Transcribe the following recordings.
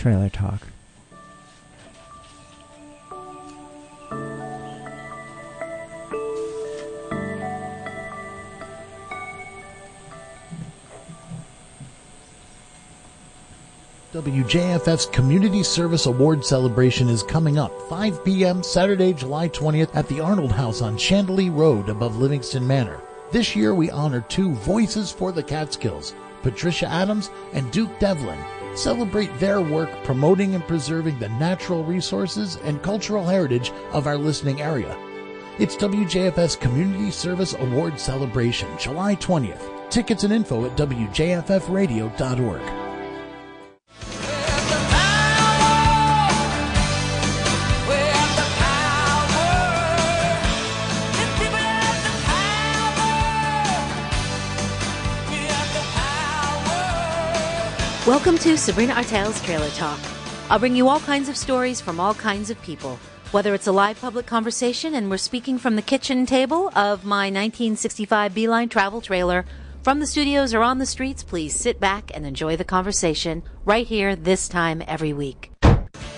Trailer Talk. WJFF's Community Service Award celebration is coming up 5 p.m. Saturday, July 20th at the Arnold House on Shandelee Road above Livingston Manor. This year we honor two voices for the Catskills, Patricia Adams and Duke Devlin. Celebrate their work promoting and preserving the natural resources and cultural heritage of our listening area. It's WJFF's Community Service Award Celebration, July 20th. Tickets and info at WJFFradio.org. Welcome to Sabrina Artel's Trailer Talk. I'll bring you all kinds of stories from all kinds of people. Whether it's a live public conversation and we're speaking from the kitchen table of my 1965 Beeline travel trailer, from the studios or on the streets, please sit back and enjoy the conversation right here this time every week.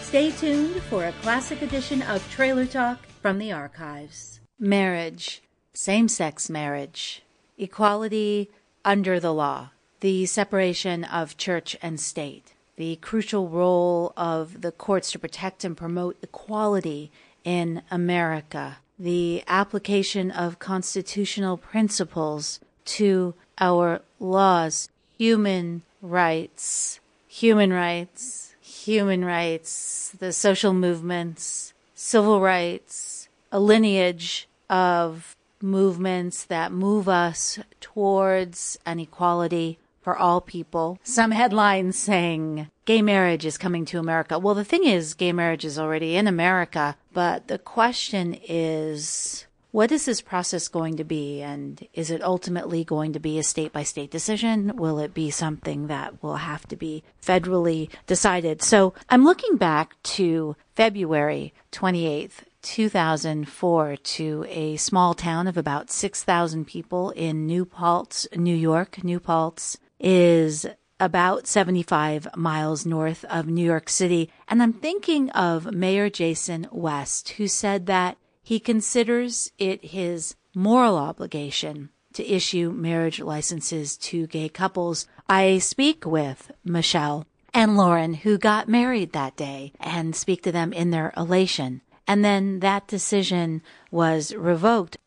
Stay tuned for a classic edition of Trailer Talk from the archives. Marriage, same sex marriage, equality under the law the separation of church and state, the crucial role of the courts to protect and promote equality in America, the application of constitutional principles to our laws, human rights, human rights, human rights, the social movements, civil rights, a lineage of movements that move us towards an equality for all people. Some headlines saying gay marriage is coming to America. Well, the thing is, gay marriage is already in America, but the question is, what is this process going to be? And is it ultimately going to be a state by state decision? Will it be something that will have to be federally decided? So I'm looking back to February 28th, 2004 to a small town of about 6,000 people in New Paltz, New York. New Paltz is about 75 miles north of New York City. And I'm thinking of Mayor Jason West, who said that he considers it his moral obligation to issue marriage licenses to gay couples. I speak with Michelle and Lauren, who got married that day, and speak to them in their elation. And then that decision was revoked.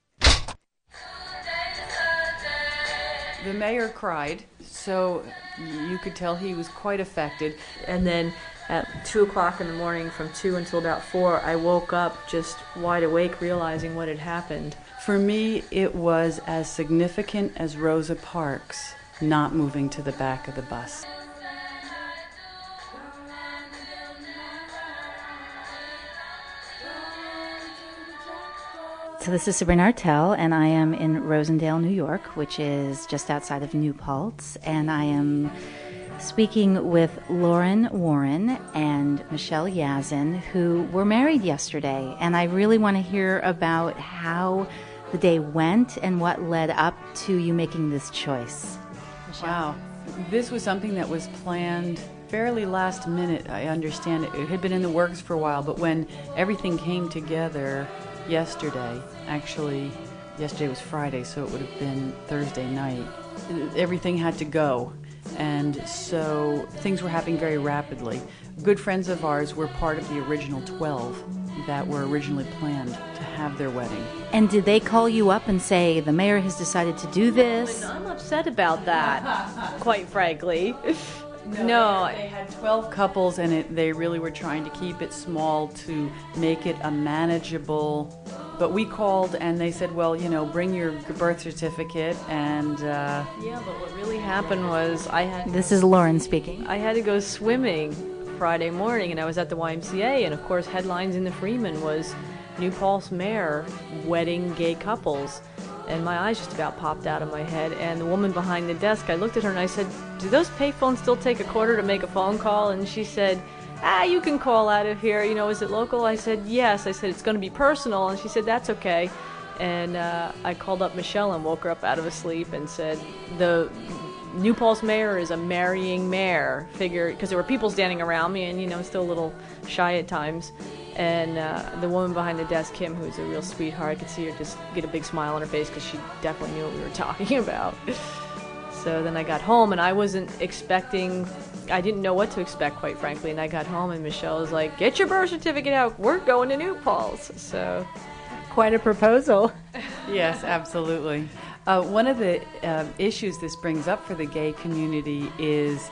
The mayor cried so you could tell he was quite affected. And then at two o'clock in the morning, from two until about four, I woke up just wide awake, realizing what had happened. For me, it was as significant as Rosa Parks not moving to the back of the bus. So this is Sabrina Artel, and I am in Rosendale, New York, which is just outside of New Paltz, and I am speaking with Lauren Warren and Michelle Yazin, who were married yesterday, and I really want to hear about how the day went and what led up to you making this choice. Michelle? Wow, this was something that was planned fairly last minute. I understand it. It had been in the works for a while, but when everything came together yesterday. Actually, yesterday was Friday, so it would have been Thursday night. Everything had to go, and so things were happening very rapidly. Good friends of ours were part of the original 12 that were originally planned to have their wedding. And did they call you up and say, the mayor has decided to do this? I'm upset about that, quite frankly. No, no they, had 12 couples, and it, they really were trying to keep it small to make it a manageable. But we called, and they said, "Well, you know, bring your birth certificate." And uh, yeah, but what really happened was I had. This is Lauren speaking. I had to go swimming Friday morning, and I was at the YMCA, and of course, headlines in the Freeman was New Paltz mayor wedding gay couples and my eyes just about popped out of my head. And the woman behind the desk, I looked at her and I said, Do those payphones still take a quarter to make a phone call? And she said, Ah, you can call out of here. You know, is it local? I said, Yes. I said, It's going to be personal. And she said, That's okay. And uh, I called up Michelle and woke her up out of a sleep and said, The New Paltz mayor is a marrying mayor figure because there were people standing around me, and you know, I'm still a little shy at times. And uh, the woman behind the desk, Kim, who's a real sweetheart, I could see her just get a big smile on her face because she definitely knew what we were talking about. So then I got home, and I wasn't expecting. I didn't know what to expect, quite frankly. And I got home, and Michelle was like, "Get your birth certificate out. We're going to New Paltz." So, quite a proposal. yes, absolutely. Uh, one of the uh, issues this brings up for the gay community is,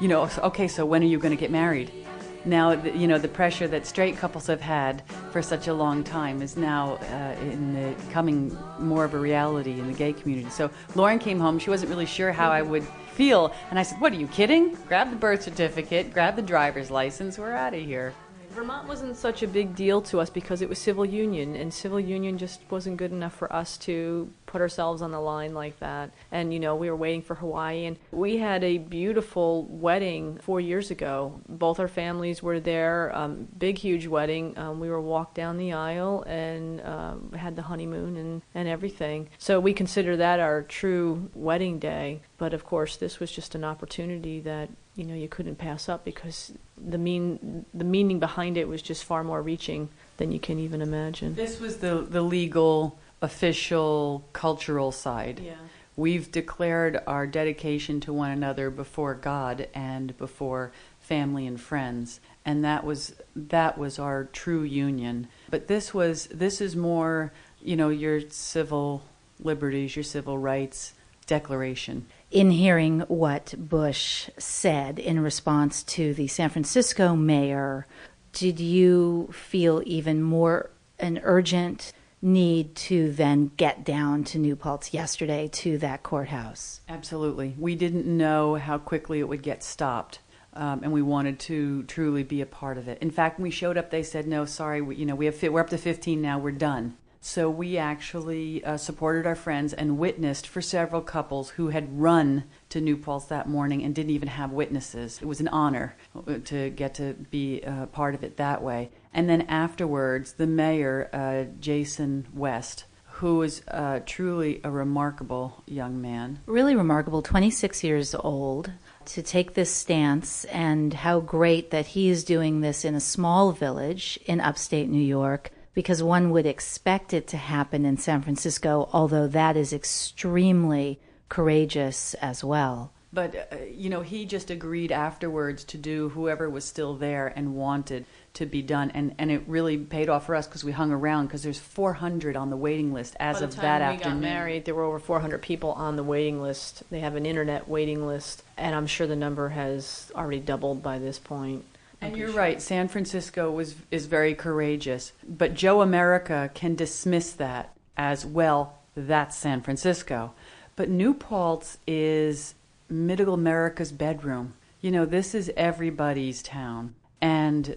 you know, okay, so when are you going to get married? Now, you know, the pressure that straight couples have had for such a long time is now uh, in the, coming more of a reality in the gay community. So Lauren came home. She wasn't really sure how I would feel. And I said, What are you kidding? Grab the birth certificate, grab the driver's license, we're out of here. Vermont wasn't such a big deal to us because it was civil union, and civil union just wasn't good enough for us to put ourselves on the line like that. And you know, we were waiting for Hawaii, and we had a beautiful wedding four years ago. Both our families were there. Um, big, huge wedding. Um, we were walked down the aisle and um, had the honeymoon and and everything. So we consider that our true wedding day. But of course, this was just an opportunity that you know you couldn't pass up because the mean the meaning behind it was just far more reaching than you can even imagine. This was the the legal, official, cultural side. Yeah. We've declared our dedication to one another before God and before family and friends, and that was that was our true union. But this was this is more, you know, your civil liberties, your civil rights declaration in hearing what Bush said in response to the San Francisco mayor, did you feel even more an urgent need to then get down to New Paltz yesterday to that courthouse? Absolutely. We didn't know how quickly it would get stopped. Um, and we wanted to truly be a part of it. In fact, when we showed up, they said, "No, sorry, we, you know, we have we're up to 15 now. We're done." So we actually uh, supported our friends and witnessed for several couples who had run to New Paltz that morning and didn't even have witnesses. It was an honor uh, to get to be uh, part of it that way. And then afterwards, the mayor, uh, Jason West, who is uh, truly a remarkable young man. Really remarkable, 26 years old, to take this stance, and how great that he is doing this in a small village in upstate New York because one would expect it to happen in San Francisco, although that is extremely courageous as well. But, uh, you know, he just agreed afterwards to do whoever was still there and wanted to be done. And, and it really paid off for us because we hung around because there's 400 on the waiting list as of that afternoon. By the time we got married, there were over 400 people on the waiting list. They have an internet waiting list, and I'm sure the number has already doubled by this point. And you're right. San Francisco was is very courageous, but Joe America can dismiss that as well. That's San Francisco, but New Paltz is Middle America's bedroom. You know, this is everybody's town, and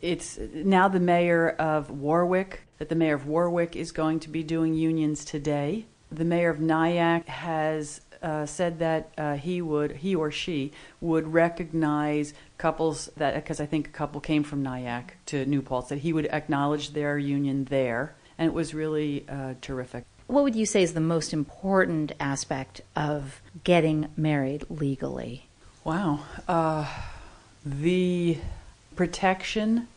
it's now the mayor of Warwick. That the mayor of Warwick is going to be doing unions today. The mayor of Nyack has uh, said that uh, he would, he or she would recognize couples that, because I think a couple came from Nyack to New Paltz, that he would acknowledge their union there, and it was really uh, terrific. What would you say is the most important aspect of getting married legally? Wow, uh, the protection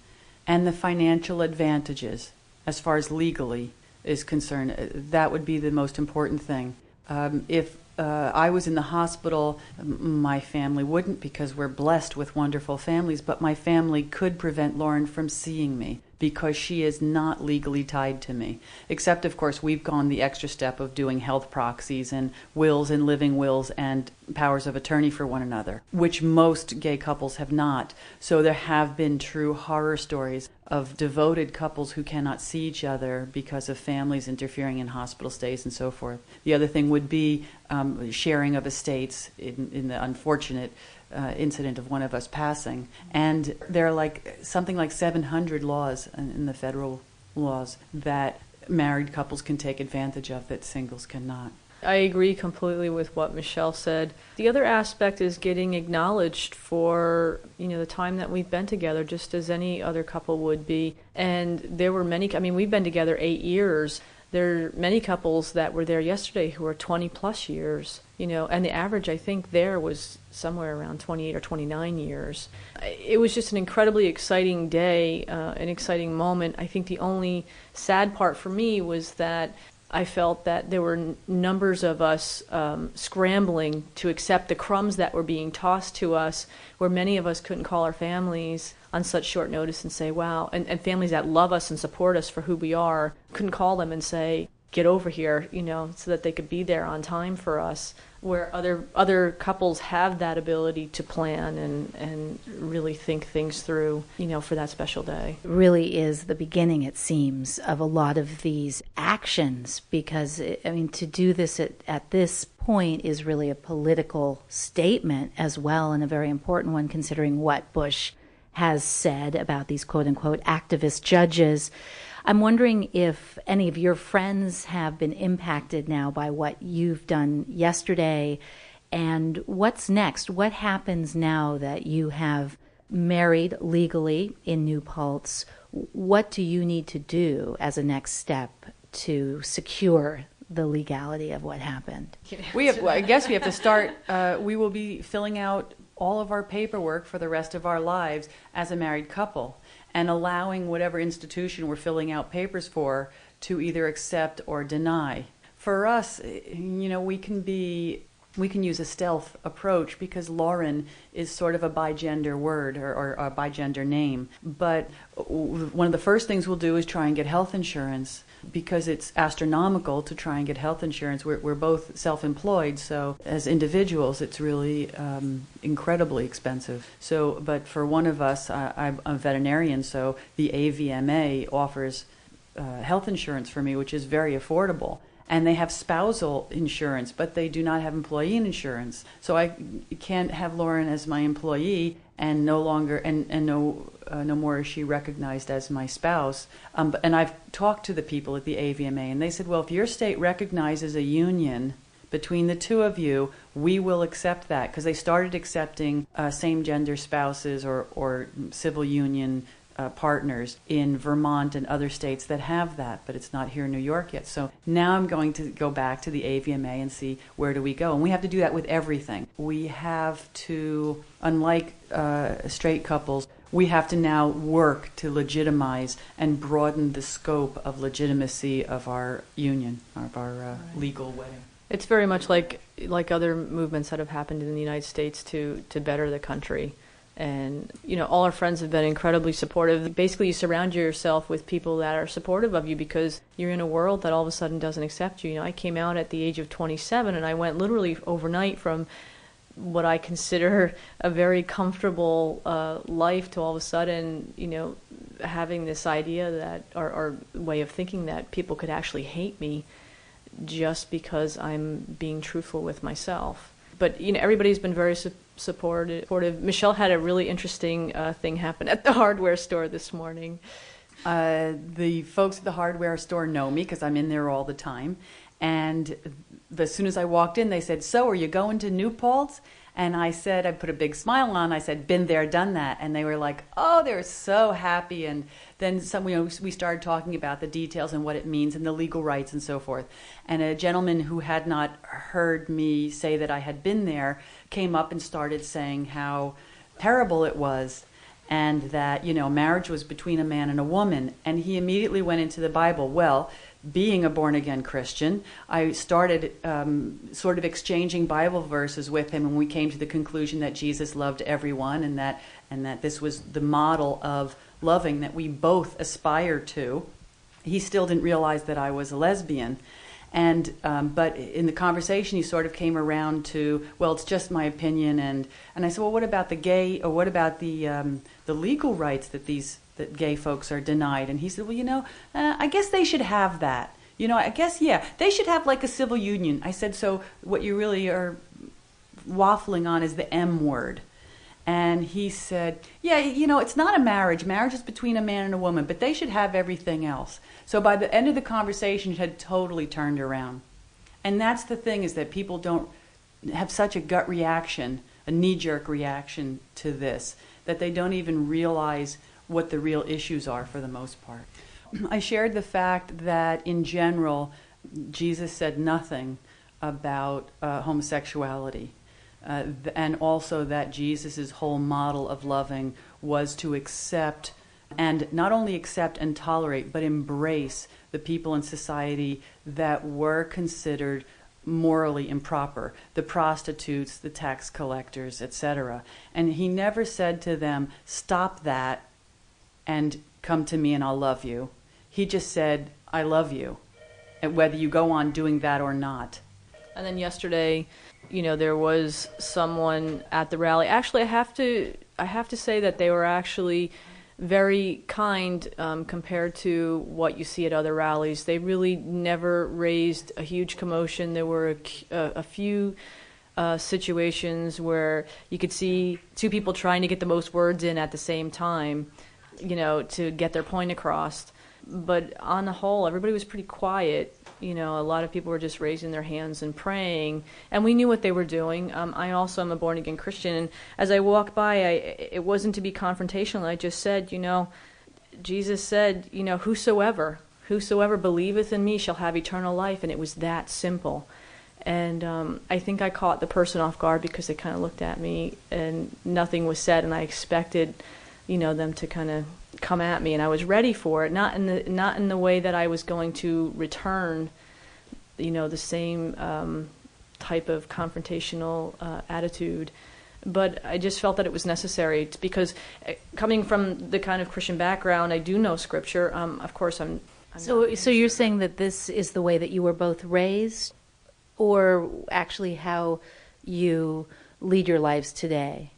and the financial advantages, as far as legally is concerned, uh, that would be the most important thing. Um, if uh, I was in the hospital, my family wouldn't because we're blessed with wonderful families, but my family could prevent Lauren from seeing me because she is not legally tied to me. Except, of course, we've gone the extra step of doing health proxies and wills and living wills and powers of attorney for one another, which most gay couples have not. So there have been true horror stories of devoted couples who cannot see each other because of families interfering in hospital stays and so forth. The other thing would be um, sharing of estates in, in the unfortunate uh, incident of one of us passing. And there are like something like 700 laws in, in the federal laws that married couples can take advantage of that singles cannot. I agree completely with what Michelle said. The other aspect is getting acknowledged for, you know, the time that we've been together just as any other couple would be. And there were many I mean, we've been together 8 years. There are many couples that were there yesterday who are 20 plus years you know, and the average I think there was somewhere around 28 or 29 years. It was just an incredibly exciting day, uh, an exciting moment. I think the only sad part for me was that I felt that there were n- numbers of us um, scrambling to accept the crumbs that were being tossed to us, where many of us couldn't call our families on such short notice and say, wow, and, and families that love us and support us for who we are couldn't call them and say, get over here, you know, so that they could be there on time for us where other other couples have that ability to plan and and really think things through, you know, for that special day. Really is the beginning, it seems, of a lot of these actions because it, I mean to do this at, at this point is really a political statement as well and a very important one considering what Bush has said about these quote unquote activist judges. I'm wondering if any of your friends have been impacted now by what you've done yesterday, and what's next? What happens now that you have married legally in New Paltz? What do you need to do as a next step to secure the legality of what happened? We have, I guess we have to start. Uh, we will be filling out all of our paperwork for the rest of our lives as a married couple and allowing whatever institution we're filling out papers for to either accept or deny. For us, you know, we can be we can use a stealth approach because Lauren is sort of a bigender word or, or, a bigender name. But one of the first things we'll do is try and get health insurance because it's astronomical to try and get health insurance. We're, we're both self employed, so as individuals, it's really um, incredibly expensive. So, but for one of us, I, I'm a veterinarian, so the AVMA offers uh, health insurance for me, which is very affordable and they have spousal insurance, but they do not have employee insurance. So I can't have Lauren as my employee and no longer and and no uh, no more is she recognized as my spouse. Um, and I've talked to the people at the AVMA, and they said, well, if your state recognizes a union between the two of you, we will accept that because they started accepting uh, same gender spouses or or civil union uh, partners in Vermont and other states that have that, but it's not here in New York yet. So now I'm going to go back to the AVMA and see where do we go. And we have to do that with everything. We have to, unlike uh, straight couples, we have to now work to legitimize and broaden the scope of legitimacy of our union, of our uh, right. legal wedding. It's very much like like other movements that have happened in the United States to to better the country and you know all our friends have been incredibly supportive. Basically you surround yourself with people that are supportive of you because you're in a world that all of a sudden doesn't accept you. You know i came out at the age of 27 and i went literally overnight from what i consider a very comfortable uh, life to all of a sudden you know having this idea that or, or way of thinking that people could actually hate me just because i'm being truthful with myself but you know everybody's been very su- supportive. Michelle had a really interesting uh, thing happen at the hardware store this morning. Uh, the folks at the hardware store know me because I'm in there all the time. And as soon as I walked in, they said, So, are you going to New Paltz? And I said, I put a big smile on. I said, been there, done that. And they were like, oh, they're so happy. And then some, you know, we started talking about the details and what it means and the legal rights and so forth. And a gentleman who had not heard me say that I had been there came up and started saying how terrible it was and that, you know, marriage was between a man and a woman. And he immediately went into the Bible. Well, being a born again Christian, I started um, sort of exchanging Bible verses with him, and we came to the conclusion that Jesus loved everyone, and that and that this was the model of loving that we both aspire to. He still didn't realize that I was a lesbian, and um, but in the conversation, he sort of came around to, well, it's just my opinion, and and I said, well, what about the gay, or what about the um, the legal rights that these that gay folks are denied. And he said, well, you know, uh, I guess they should have that. You know, I guess, yeah, they should have like a civil union. I said, so what you really are waffling on is the M word. And he said, yeah, you know, it's not a marriage. Marriage is between a man and a woman, but they should have everything else. So by the end of the conversation, it had totally turned around. And that's the thing is that people don't have such a gut reaction, a knee jerk reaction to this, that they don't even realize what the real issues are for the most part. I shared the fact that in general, Jesus said nothing about uh, homosexuality. Uh, and also that Jesus' whole model of loving was to accept and not only accept and tolerate, but embrace the people in society that were considered morally improper the prostitutes, the tax collectors, etc. And he never said to them, Stop that and come to me and I'll love you. He just said, I love you, and whether you go on doing that or not. And then yesterday, you know, there was someone at the rally. Actually, I have to I have to say that they were actually very kind um, compared to what you see at other rallies. They really never raised a huge commotion. There were a, a, a few uh, situations where you could see two people trying to get the most words in at the same time, you know, to get their point across. But on the whole, everybody was pretty quiet you know, a lot of people were just raising their hands and praying, and we knew what they were doing. Um, I also am a born again Christian, and as I walked by, I, it wasn't to be confrontational. I just said, you know, Jesus said, you know, whosoever, whosoever believeth in me shall have eternal life, and it was that simple. And um, I think I caught the person off guard because they kind of looked at me and nothing was said, and I expected, you know, them to kind of come at me, and I was ready for it. Not in the not in the way that I was going to return, you know, the same um, type of confrontational uh, attitude. But I just felt that it was necessary because uh, coming from the kind of Christian background, I do know Scripture. Um, of course, I'm. I'm so, so you're saying that this is the way that you were both raised, or actually how you lead your lives today?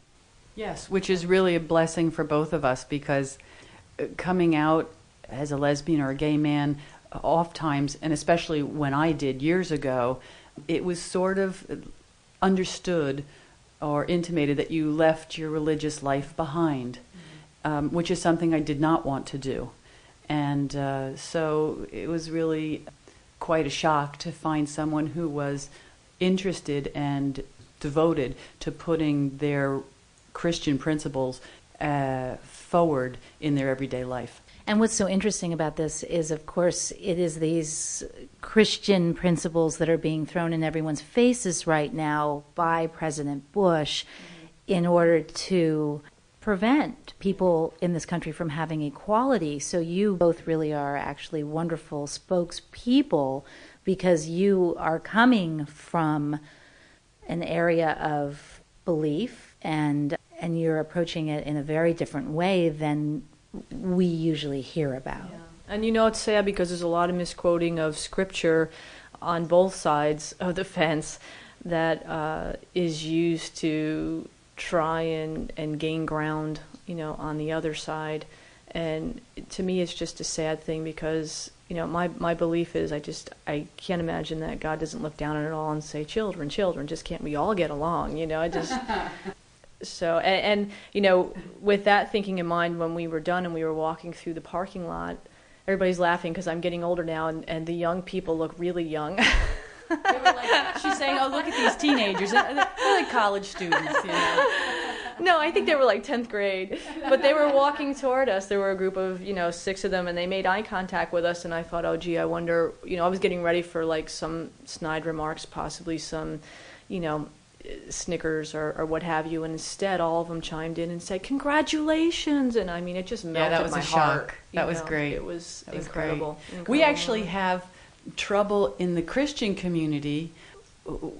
Yes, which is really a blessing for both of us because coming out as a lesbian or a gay man, oft times, and especially when I did years ago, it was sort of understood or intimated that you left your religious life behind, mm-hmm. um, which is something I did not want to do. And uh, so it was really quite a shock to find someone who was interested and devoted to putting their Christian principles uh, forward in their everyday life. And what's so interesting about this is, of course, it is these Christian principles that are being thrown in everyone's faces right now by President Bush in order to prevent people in this country from having equality. So you both really are actually wonderful spokespeople because you are coming from an area of belief and and you're approaching it in a very different way than we usually hear about. Yeah. And you know, it's sad because there's a lot of misquoting of scripture on both sides of the fence that uh, is used to try and, and gain ground, you know, on the other side. And to me, it's just a sad thing because, you know, my, my belief is I just, I can't imagine that God doesn't look down on it all and say, children, children, just can't we all get along? You know, I just, so and, and, you know with that thinking in mind when we were done and we were walking through the parking lot everybody's laughing because i'm getting older now and, and the young people look really young. Like, she's saying oh look at these teenagers. They're like college students you know. No i think they were like 10th grade. But they were walking toward us. There were a group of you know six of them and they made eye contact with us and i thought oh gee i wonder you know i was getting ready for like some snide remarks possibly some you know Snickers or, or what have you, and instead all of them chimed in and said congratulations, and I mean it just melted yeah, that was my a heart. Shock. That was know? great. It was, was incredible, incredible. We actually have trouble in the Christian community,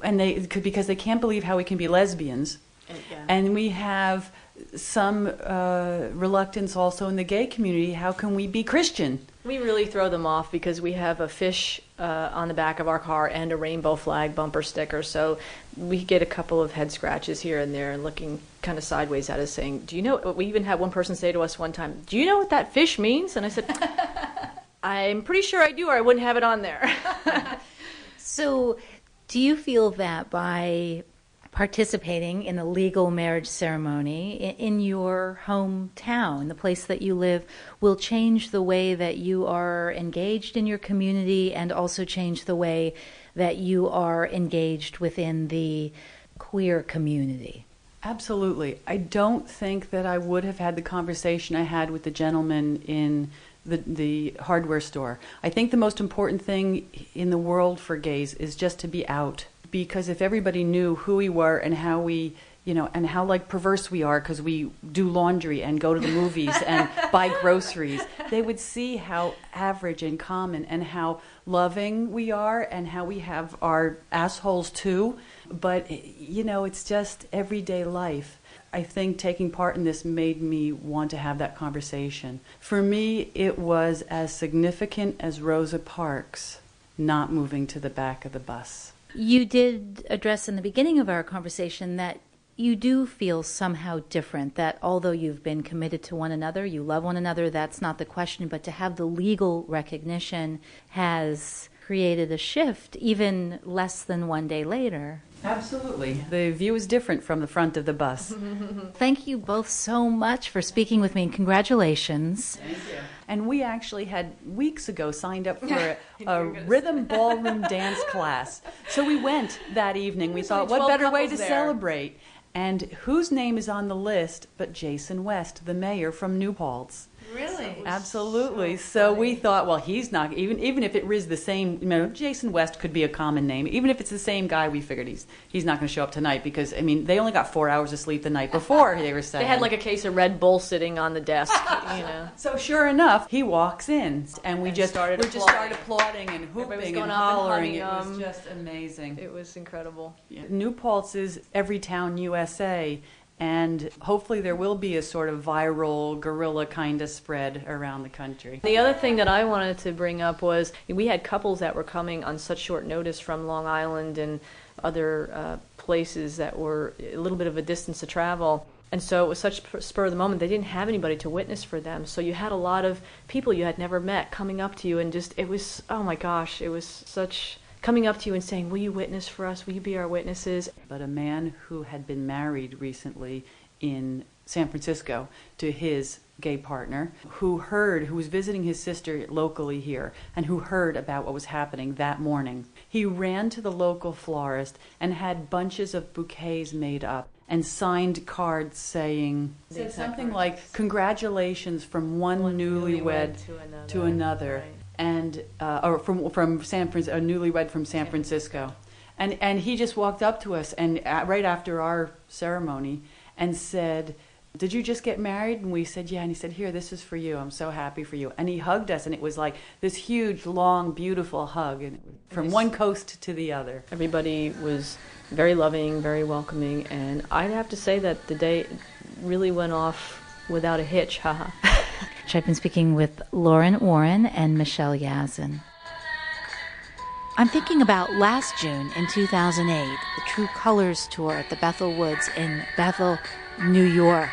and they because they can't believe how we can be lesbians, yeah. and we have some uh, reluctance also in the gay community. How can we be Christian? We really throw them off because we have a fish uh, on the back of our car and a rainbow flag bumper sticker. So we get a couple of head scratches here and there and looking kind of sideways at us saying, Do you know? We even had one person say to us one time, Do you know what that fish means? And I said, I'm pretty sure I do, or I wouldn't have it on there. so do you feel that by participating in the legal marriage ceremony in your hometown, the place that you live, will change the way that you are engaged in your community and also change the way that you are engaged within the queer community. Absolutely. I don't think that I would have had the conversation I had with the gentleman in the, the hardware store. I think the most important thing in the world for gays is just to be out because if everybody knew who we were and how we you know, and how like perverse we are because we do laundry and go to the movies and buy groceries. They would see how average and common and how loving we are and how we have our assholes too. But, you know, it's just everyday life. I think taking part in this made me want to have that conversation. For me, it was as significant as Rosa Parks not moving to the back of the bus. You did address in the beginning of our conversation that you do feel somehow different that although you've been committed to one another, you love one another, that's not the question, but to have the legal recognition has created a shift even less than one day later. Absolutely. The view is different from the front of the bus. Thank you both so much for speaking with me and congratulations. Thank you. And we actually had weeks ago signed up for a, a rhythm ballroom dance class. So we went that evening. We thought, what better way to there. celebrate? And whose name is on the list but Jason West, the mayor from New Paltz? Really? Absolutely. So, we thought, well, he's not even even if it is the same. You know, Jason West could be a common name. Even if it's the same guy, we figured he's he's not going to show up tonight because I mean they only got four hours of sleep the night before. They were saying They had like a case of Red Bull sitting on the desk, you know. So sure enough, he walks in, and we And just started we just applauding. started applauding and Everybody hooping and up and hollering. it was him. just amazing. It was incredible. New Paltz is every town USA, and hopefully there will be a sort of viral guerrilla kind of spread around the country. The other thing that I wanted to bring up was we had couples that were coming on such short notice from Long Island and other uh, places that were a little bit of a distance to travel. And so it was such spur of the moment. They didn't have anybody to witness for them. So you had a lot of people you had never met coming up to you, and just, it was, oh my gosh, it was such coming up to you and saying, Will you witness for us? Will you be our witnesses? But a man who had been married recently in San Francisco to his gay partner, who heard, who was visiting his sister locally here, and who heard about what was happening that morning. He ran to the local florist and had bunches of bouquets made up and signed cards saying The something words. like congratulations from one, One newlywed, to another. to another Right. And uh, or from from San Fran, a newlywed from San Francisco, and and he just walked up to us and uh, right after our ceremony and said, "Did you just get married?" And we said, "Yeah." And he said, "Here, this is for you. I'm so happy for you." And he hugged us, and it was like this huge, long, beautiful hug, and from one coast to the other. Everybody was very loving, very welcoming, and I'd have to say that the day really went off without a hitch. Haha. I've been speaking with Lauren Warren and Michelle Yazin. I'm thinking about last June in 2008, the True Colors tour at the Bethel Woods in Bethel, New York.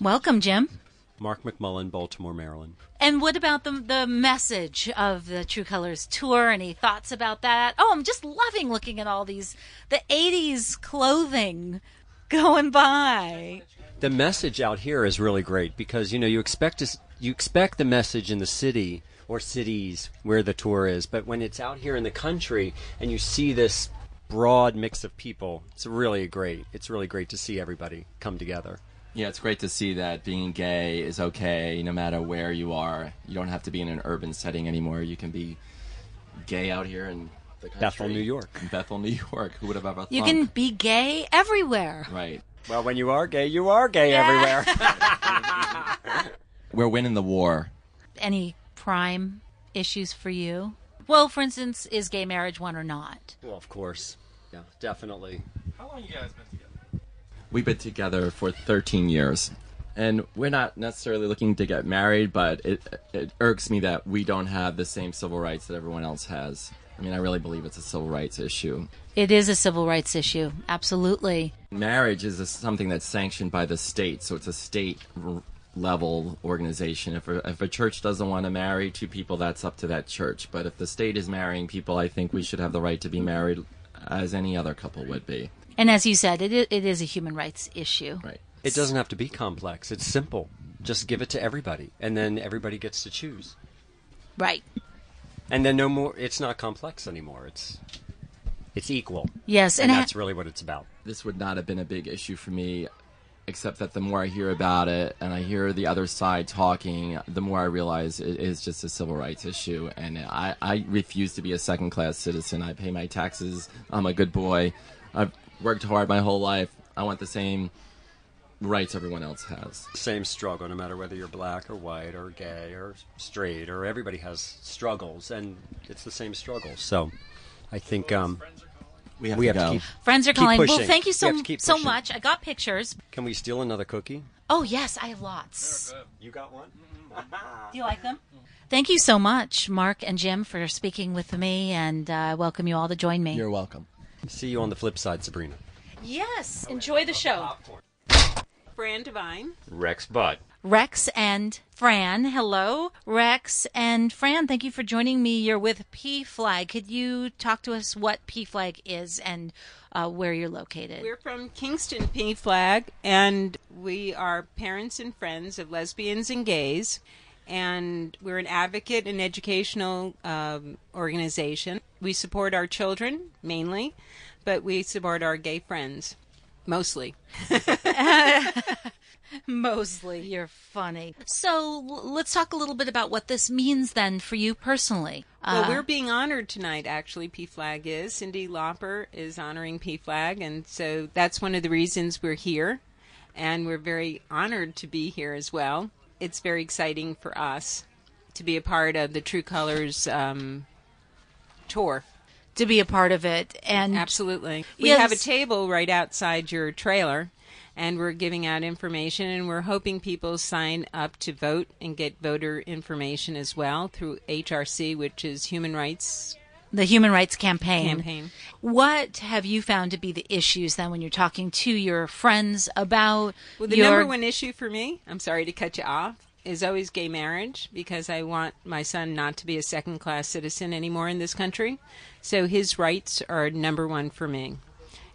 Welcome, Jim. Mark McMullen, Baltimore, Maryland. And what about the the message of the True Colors tour? Any thoughts about that? Oh, I'm just loving looking at all these the '80s clothing going by. The message out here is really great because you know you expect to, you expect the message in the city or cities where the tour is, but when it's out here in the country and you see this broad mix of people, it's really great. It's really great to see everybody come together. Yeah, it's great to see that being gay is okay no matter where you are. You don't have to be in an urban setting anymore. You can be gay out here in the country. Bethel, New York. In Bethel, New York. Who would have ever thought? You can be gay everywhere. Right. Well, when you are gay, you are gay everywhere. We're winning the war. Any prime issues for you? Well, for instance, is gay marriage one or not? well, of course. Yeah, definitely. How long you guys been together? We've been together for 13 years. And we're not necessarily looking to get married, but it, it irks me that we don't have the same civil rights that everyone else has. I mean, I really believe it's a civil rights issue. It is a civil rights issue, absolutely. Marriage is a, something that's sanctioned by the state, so it's a state r- level organization. If a, if a church doesn't want to marry two people, that's up to that church. But if the state is marrying people, I think we should have the right to be married as any other couple would be. And as you said, it it is a human rights issue. Right. It doesn't have to be complex. It's simple. Just give it to everybody, and then everybody gets to choose. Right. And then no more. It's not complex anymore. It's it's equal. Yes, and, and ha- that's really what it's about. This would not have been a big issue for me, except that the more I hear about it and I hear the other side talking, the more I realize it is just a civil rights issue. And I, I refuse to be a second class citizen. I pay my taxes. I'm a good boy. I've worked hard my whole life. I want the same rights everyone else has. Same struggle, no matter whether you're black or white or gay or straight or everybody has struggles, and it's the same struggle. So, I think um, We have we to have go. to keep. friends are keep calling. Well, thank you so have so much. I got pictures. Can we steal another cookie? Oh yes, I have lots. You got one. Do you like them? Thank you so much, Mark and Jim, for speaking with me, and uh, I welcome you all to join me. You're welcome. See you on the flip side, Sabrina. yes, enjoy the show. Fran Devine. Rex Butt. Rex and Fran. Hello, Rex and Fran. Thank you for joining me. You're with PFLAG. Could you talk to us what PFLAG is and uh, where you're located? We're from Kingston PFLAG, and we are parents and friends of lesbians and gays. And we're an advocate and educational um, organization. We support our children mainly, but we support our gay friends mostly. mostly. you're funny. So l- let's talk a little bit about what this means then for you personally. Well, Uh, we're being honored tonight, actually. PFLAG is. Cyndi Lauper is honoring PFLAG, and so that's one of the reasons we're here. And we're very honored to be here as well. It's very exciting for us to be a part of the True Colors um, tour. to be a part of it, and Absolutely. We Yes. have a table right outside your trailer, and we're giving out information, and we're hoping people sign up to vote and get voter information as well through HRC, which is Human Rights the Human Rights Campaign. Campaign. What have you found to be the issues then when you're talking to your friends about Well, the your number one issue for me, I'm sorry to cut you off, is always gay marriage because I want my son not to be a second class citizen anymore in this country. So his rights are number one for me.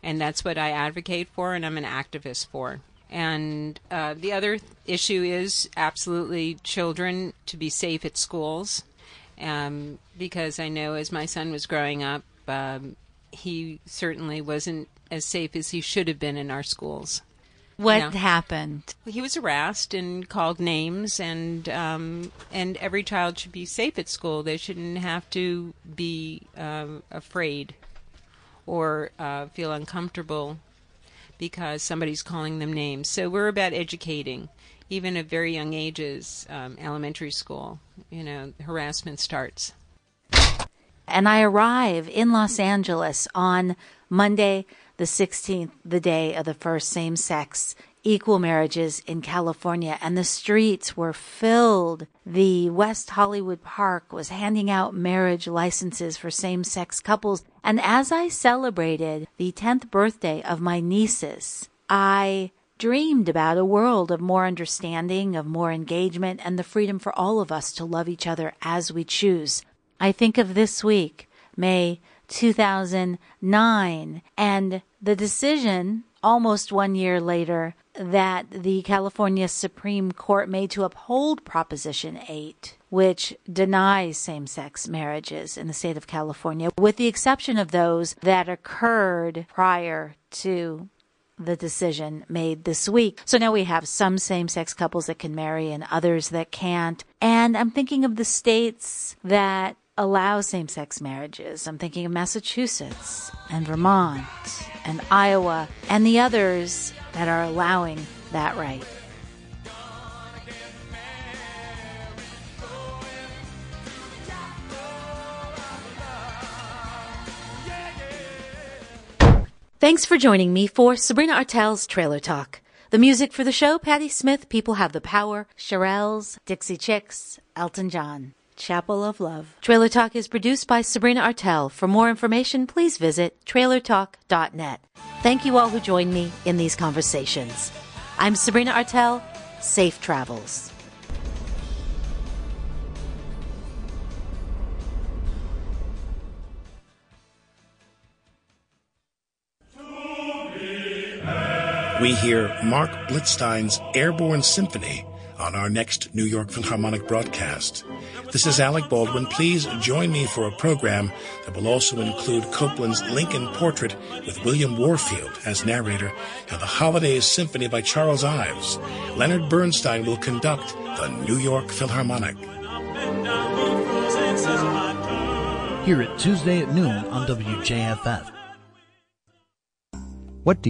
And that's what I advocate for and I'm an activist for. And uh, the other issue is absolutely children to be safe at schools. Um, because I know as my son was growing up, um, he certainly wasn't as safe as he should have been in our schools. What happened? He was harassed and called names, and um, and every child should be safe at school. They shouldn't have to be um, afraid or uh, feel uncomfortable because somebody's calling them names. So we're about educating, even at very young ages, um, elementary school. You know, harassment starts. and I arrive in Los Angeles on Monday, the 16th, the day of the first same sex equal marriages in California, and the streets were filled. The West Hollywood Park was handing out marriage licenses for same sex couples. And as I celebrated the 10th birthday of my nieces, I dreamed about a world of more understanding, of more engagement, and the freedom for all of us to love each other as we choose. I think of this week, May 2009, and the decision almost one year later that the California Supreme Court made to uphold Proposition 8, which denies same sex marriages in the state of California, with the exception of those that occurred prior to the decision made this week. So now we have some same sex couples that can marry and others that can't. And I'm thinking of the states that allow same sex marriages. I'm thinking of Massachusetts and Vermont and Iowa and the others that are allowing that right. Thanks for joining me for Sabrina Artel's Trailer Talk. The music for the show, Patti Smith, People Have the Power, Shirelles, Dixie Chicks, Elton John, Chapel of Love. Trailer Talk is produced by Sabrina Artel. For more information, please visit trailertalk.net. Thank you all who joined me in these conversations. I'm Sabrina Artel. Safe travels. we hear Marc Blitzstein's Airborne Symphony on our next New York Philharmonic broadcast. This is Alec Baldwin. Please join me for a program that will also include Copland's Lincoln Portrait with William Warfield as narrator and the Holidays Symphony by Charles Ives. Leonard Bernstein will conduct the New York Philharmonic. Here at Tuesday at noon on WJFF. What do you